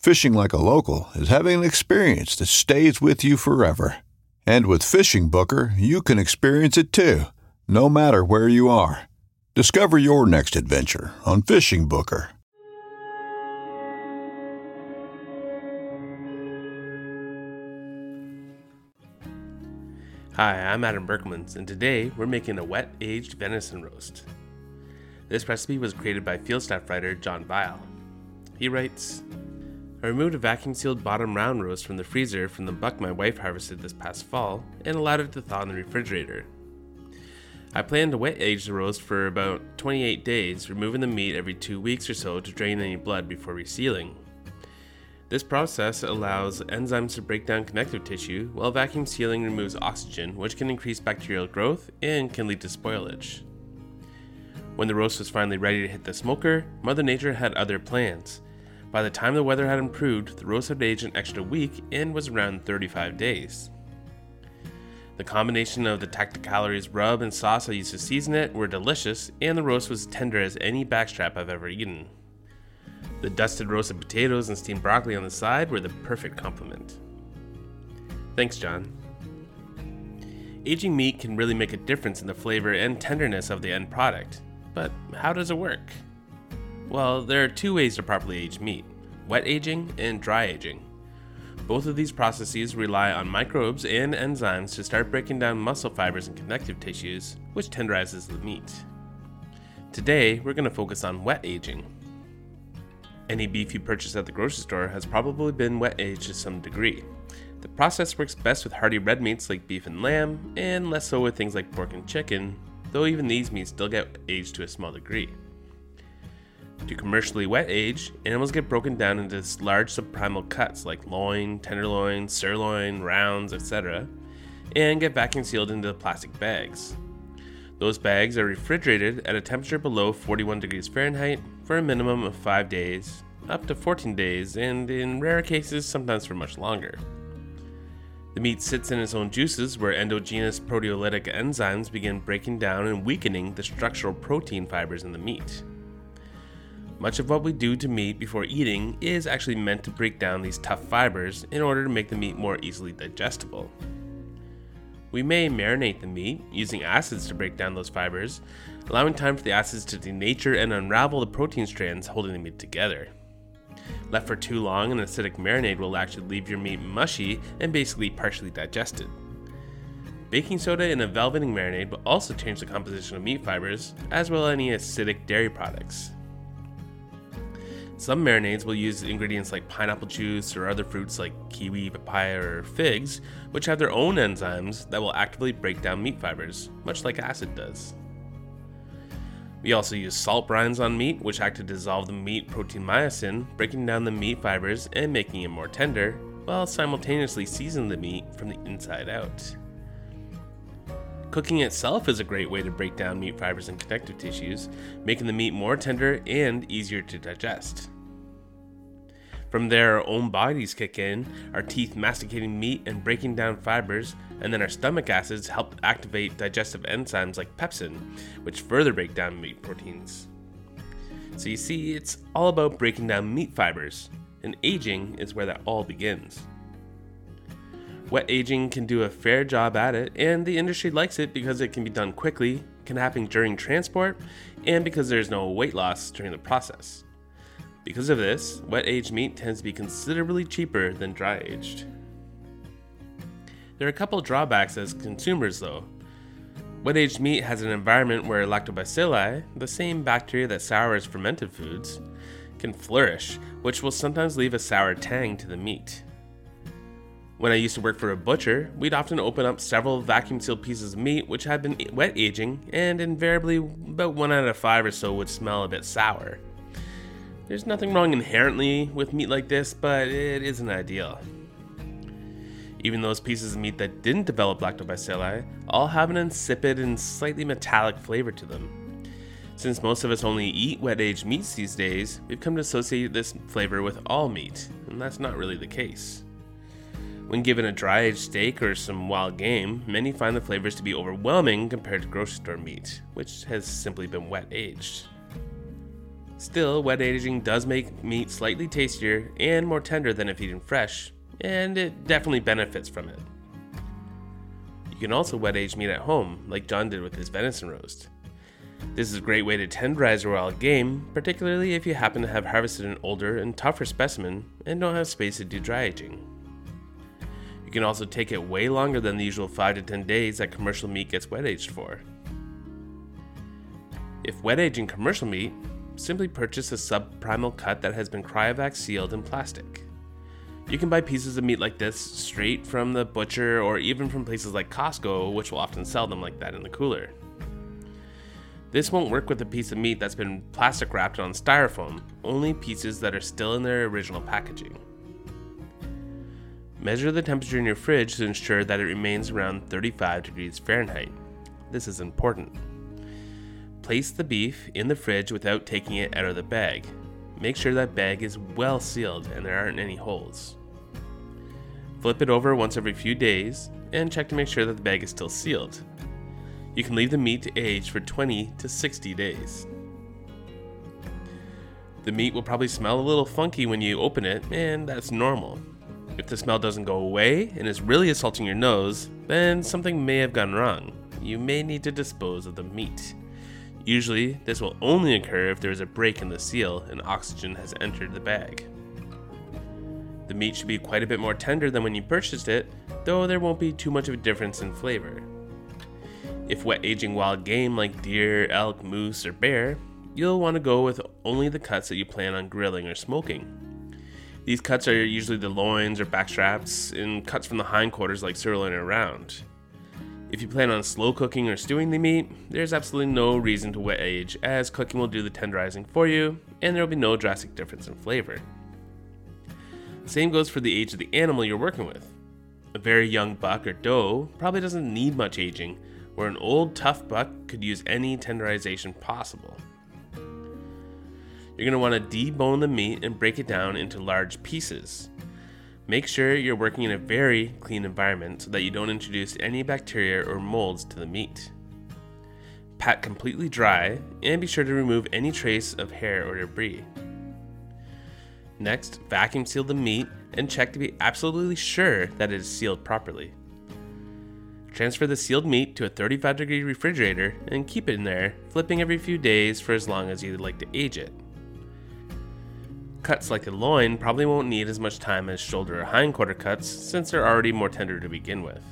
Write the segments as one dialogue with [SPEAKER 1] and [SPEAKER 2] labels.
[SPEAKER 1] Fishing like a local is having an experience that stays with you forever. And with Fishing Booker, you can experience it too, no matter where you are. Discover your next adventure on Fishing Booker.
[SPEAKER 2] Hi, I'm Adam Berkelmans, and today we're making a wet aged venison roast. This recipe was created by field staff writer John Vile. He writes I removed a vacuum sealed bottom round roast from the freezer from the buck my wife harvested this past fall and allowed it to thaw in the refrigerator. I plan to wet age the roast for about 28 days, removing the meat every two weeks or so to drain any blood before resealing. This process allows enzymes to break down connective tissue, while vacuum sealing removes oxygen, which can increase bacterial growth and can lead to spoilage. When the roast was finally ready to hit the smoker, Mother Nature had other plans. By the time the weather had improved, the roast had aged an extra week and was around 35 days. The combination of the Tacticalories rub and sauce I used to season it were delicious, and the roast was tender as any backstrap I've ever eaten. The dusted roasted potatoes and steamed broccoli on the side were the perfect complement. Thanks, John. Aging meat can really make a difference in the flavor and tenderness of the end product, but how does it work? Well, there are two ways to properly age meat wet aging and dry aging. Both of these processes rely on microbes and enzymes to start breaking down muscle fibers and connective tissues, which tenderizes the meat. Today, we're going to focus on wet aging. Any beef you purchase at the grocery store has probably been wet aged to some degree. The process works best with hearty red meats like beef and lamb, and less so with things like pork and chicken, though even these meats still get aged to a small degree. To commercially wet age, animals get broken down into large subprimal cuts like loin, tenderloin, sirloin, rounds, etc., and get vacuum sealed into plastic bags. Those bags are refrigerated at a temperature below 41 degrees Fahrenheit for a minimum of 5 days, up to 14 days, and in rare cases, sometimes for much longer. The meat sits in its own juices where endogenous proteolytic enzymes begin breaking down and weakening the structural protein fibers in the meat. Much of what we do to meat before eating is actually meant to break down these tough fibers in order to make the meat more easily digestible. We may marinate the meat using acids to break down those fibers, allowing time for the acids to denature and unravel the protein strands holding the meat together. Left for too long, an acidic marinade will actually leave your meat mushy and basically partially digested. Baking soda in a velveting marinade will also change the composition of meat fibers, as will any acidic dairy products. Some marinades will use ingredients like pineapple juice or other fruits like kiwi, papaya, or figs, which have their own enzymes that will actively break down meat fibers, much like acid does. We also use salt brines on meat, which act to dissolve the meat protein myosin, breaking down the meat fibers and making it more tender, while simultaneously seasoning the meat from the inside out. Cooking itself is a great way to break down meat fibers and connective tissues, making the meat more tender and easier to digest. From there, our own bodies kick in, our teeth masticating meat and breaking down fibers, and then our stomach acids help activate digestive enzymes like pepsin, which further break down meat proteins. So you see, it's all about breaking down meat fibers, and aging is where that all begins. Wet aging can do a fair job at it, and the industry likes it because it can be done quickly, can happen during transport, and because there's no weight loss during the process. Because of this, wet aged meat tends to be considerably cheaper than dry aged. There are a couple drawbacks as consumers though. Wet aged meat has an environment where lactobacilli, the same bacteria that sours fermented foods, can flourish, which will sometimes leave a sour tang to the meat. When I used to work for a butcher, we'd often open up several vacuum sealed pieces of meat which had been wet aging, and invariably about one out of five or so would smell a bit sour. There's nothing wrong inherently with meat like this, but it isn't ideal. Even those pieces of meat that didn't develop lactobacilli all have an insipid and slightly metallic flavor to them. Since most of us only eat wet aged meats these days, we've come to associate this flavor with all meat, and that's not really the case. When given a dry aged steak or some wild game, many find the flavors to be overwhelming compared to grocery store meat, which has simply been wet aged. Still, wet aging does make meat slightly tastier and more tender than if eaten fresh, and it definitely benefits from it. You can also wet age meat at home, like John did with his venison roast. This is a great way to tenderize wild game, particularly if you happen to have harvested an older and tougher specimen and don't have space to do dry aging. You can also take it way longer than the usual 5 to 10 days that commercial meat gets wet aged for. If wet aging commercial meat, simply purchase a subprimal cut that has been cryovac sealed in plastic. You can buy pieces of meat like this straight from the butcher or even from places like Costco, which will often sell them like that in the cooler. This won't work with a piece of meat that's been plastic wrapped on styrofoam, only pieces that are still in their original packaging. Measure the temperature in your fridge to ensure that it remains around 35 degrees Fahrenheit. This is important. Place the beef in the fridge without taking it out of the bag. Make sure that bag is well sealed and there aren't any holes. Flip it over once every few days and check to make sure that the bag is still sealed. You can leave the meat to age for 20 to 60 days. The meat will probably smell a little funky when you open it, and that's normal. If the smell doesn't go away and is really assaulting your nose, then something may have gone wrong. You may need to dispose of the meat. Usually, this will only occur if there is a break in the seal and oxygen has entered the bag. The meat should be quite a bit more tender than when you purchased it, though there won't be too much of a difference in flavor. If wet aging wild game like deer, elk, moose, or bear, you'll want to go with only the cuts that you plan on grilling or smoking. These cuts are usually the loins or backstraps, and cuts from the hindquarters like sirloin or round. If you plan on slow cooking or stewing the meat, there's absolutely no reason to wet age, as cooking will do the tenderizing for you, and there will be no drastic difference in flavor. Same goes for the age of the animal you're working with. A very young buck or doe probably doesn't need much aging, where an old tough buck could use any tenderization possible. You're going to want to debone the meat and break it down into large pieces. Make sure you're working in a very clean environment so that you don't introduce any bacteria or molds to the meat. Pat completely dry and be sure to remove any trace of hair or debris. Next, vacuum seal the meat and check to be absolutely sure that it is sealed properly. Transfer the sealed meat to a 35 degree refrigerator and keep it in there, flipping every few days for as long as you'd like to age it. Cuts like the loin probably won't need as much time as shoulder or hindquarter cuts since they're already more tender to begin with.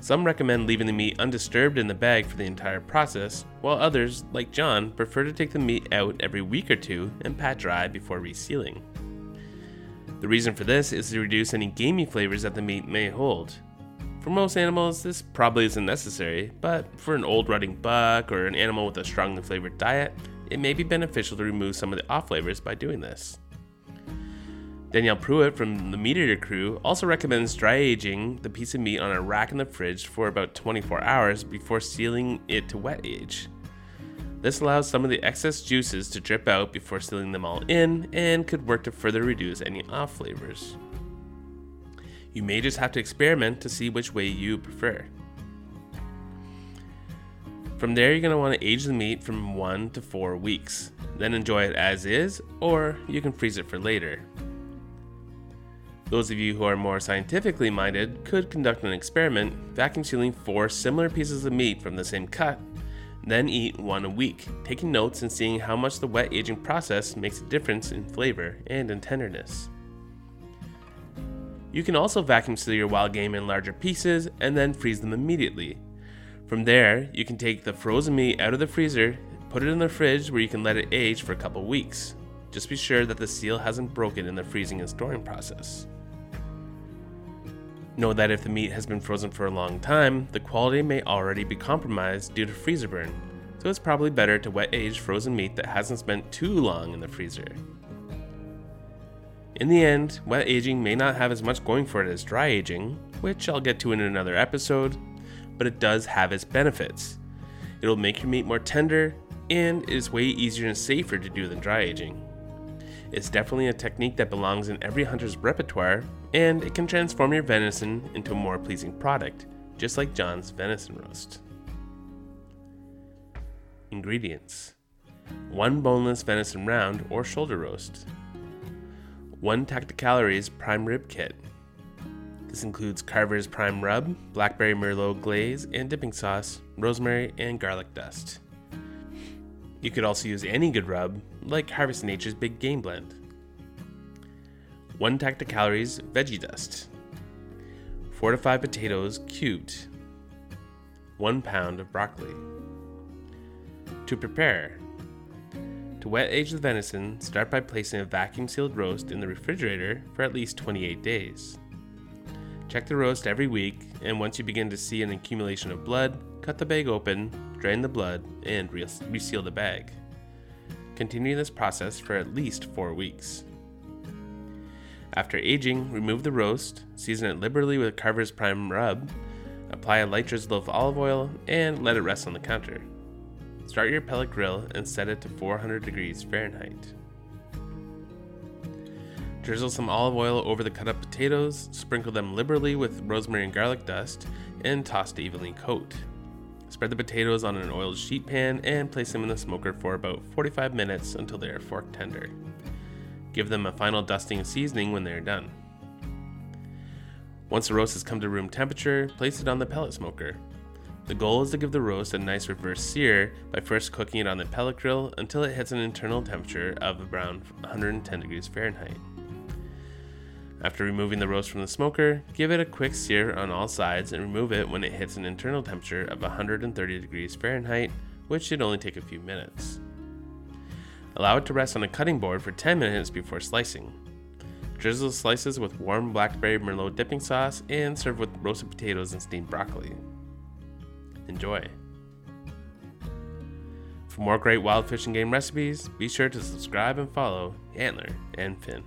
[SPEAKER 2] Some recommend leaving the meat undisturbed in the bag for the entire process, while others, like John, prefer to take the meat out every week or two and pat dry before resealing. The reason for this is to reduce any gamey flavors that the meat may hold. For most animals, this probably isn't necessary, but for an old rutting buck or an animal with a strongly flavored diet, it may be beneficial to remove some of the off flavors by doing this. Danielle Prewett from the Meat Eater crew also recommends dry aging the piece of meat on a rack in the fridge for about 24 hours before sealing it to wet age. This allows some of the excess juices to drip out before sealing them all in and could work to further reduce any off flavors. You may just have to experiment to see which way you prefer. From there, you're going to want to age the meat from 1 to 4 weeks. Then enjoy it as is, or you can freeze it for later. Those of you who are more scientifically minded could conduct an experiment vacuum sealing four similar pieces of meat from the same cut then eat one a week, taking notes and seeing how much the wet aging process makes a difference in flavor and in tenderness. You can also vacuum seal your wild game in larger pieces and then freeze them immediately. From there, you can take the frozen meat out of the freezer, put it in the fridge where you can let it age for a couple weeks. Just be sure that the seal hasn't broken in the freezing and storing process. Know that if the meat has been frozen for a long time, the quality may already be compromised due to freezer burn, so it's probably better to wet age frozen meat that hasn't spent too long in the freezer. In the end, wet aging may not have as much going for it as dry aging, which I'll get to in another episode, but it does have its benefits. It'll make your meat more tender, and it is way easier and safer to do than dry aging. It's definitely a technique that belongs in every hunter's repertoire, and it can transform your venison into a more pleasing product, just like John's venison roast. Ingredients 1 boneless venison round or shoulder roast, 1 Tacticalories prime rib kit. This includes Carver's prime rub, blackberry merlot glaze and dipping sauce, rosemary, and garlic dust. You could also use any good rub, like Harvest Nature's Big Game Blend. 1 calories veggie dust. 4 to 5 potatoes cubed. 1 pound of broccoli. To prepare, to wet age the venison, start by placing a vacuum sealed roast in the refrigerator for at least 28 days. Check the roast every week, and once you begin to see an accumulation of blood, cut the bag open, drain the blood, and reseal the bag. Continue this process for at least four weeks. After aging, remove the roast, season it liberally with Carver's Prime Rub, apply a light drizzle of olive oil, and let it rest on the counter. Start your pellet grill and set it to 400 degrees Fahrenheit. Drizzle some olive oil over the cut up potatoes, sprinkle them liberally with rosemary and garlic dust, and toss to evenly coat. Spread the potatoes on an oiled sheet pan and place them in the smoker for about 45 minutes until they are fork tender. Give them a final dusting and seasoning when they are done. Once the roast has come to room temperature, place it on the pellet smoker. The goal is to give the roast a nice reverse sear by first cooking it on the pellet grill until it hits an internal temperature of around 110 degrees Fahrenheit. After removing the roast from the smoker, give it a quick sear on all sides and remove it when it hits an internal temperature of 130 degrees Fahrenheit, which should only take a few minutes. Allow it to rest on a cutting board for 10 minutes before slicing. Drizzle slices with warm blackberry merlot dipping sauce and serve with roasted potatoes and steamed broccoli. Enjoy! For more great wild fishing game recipes, be sure to subscribe and follow Antler and Fin.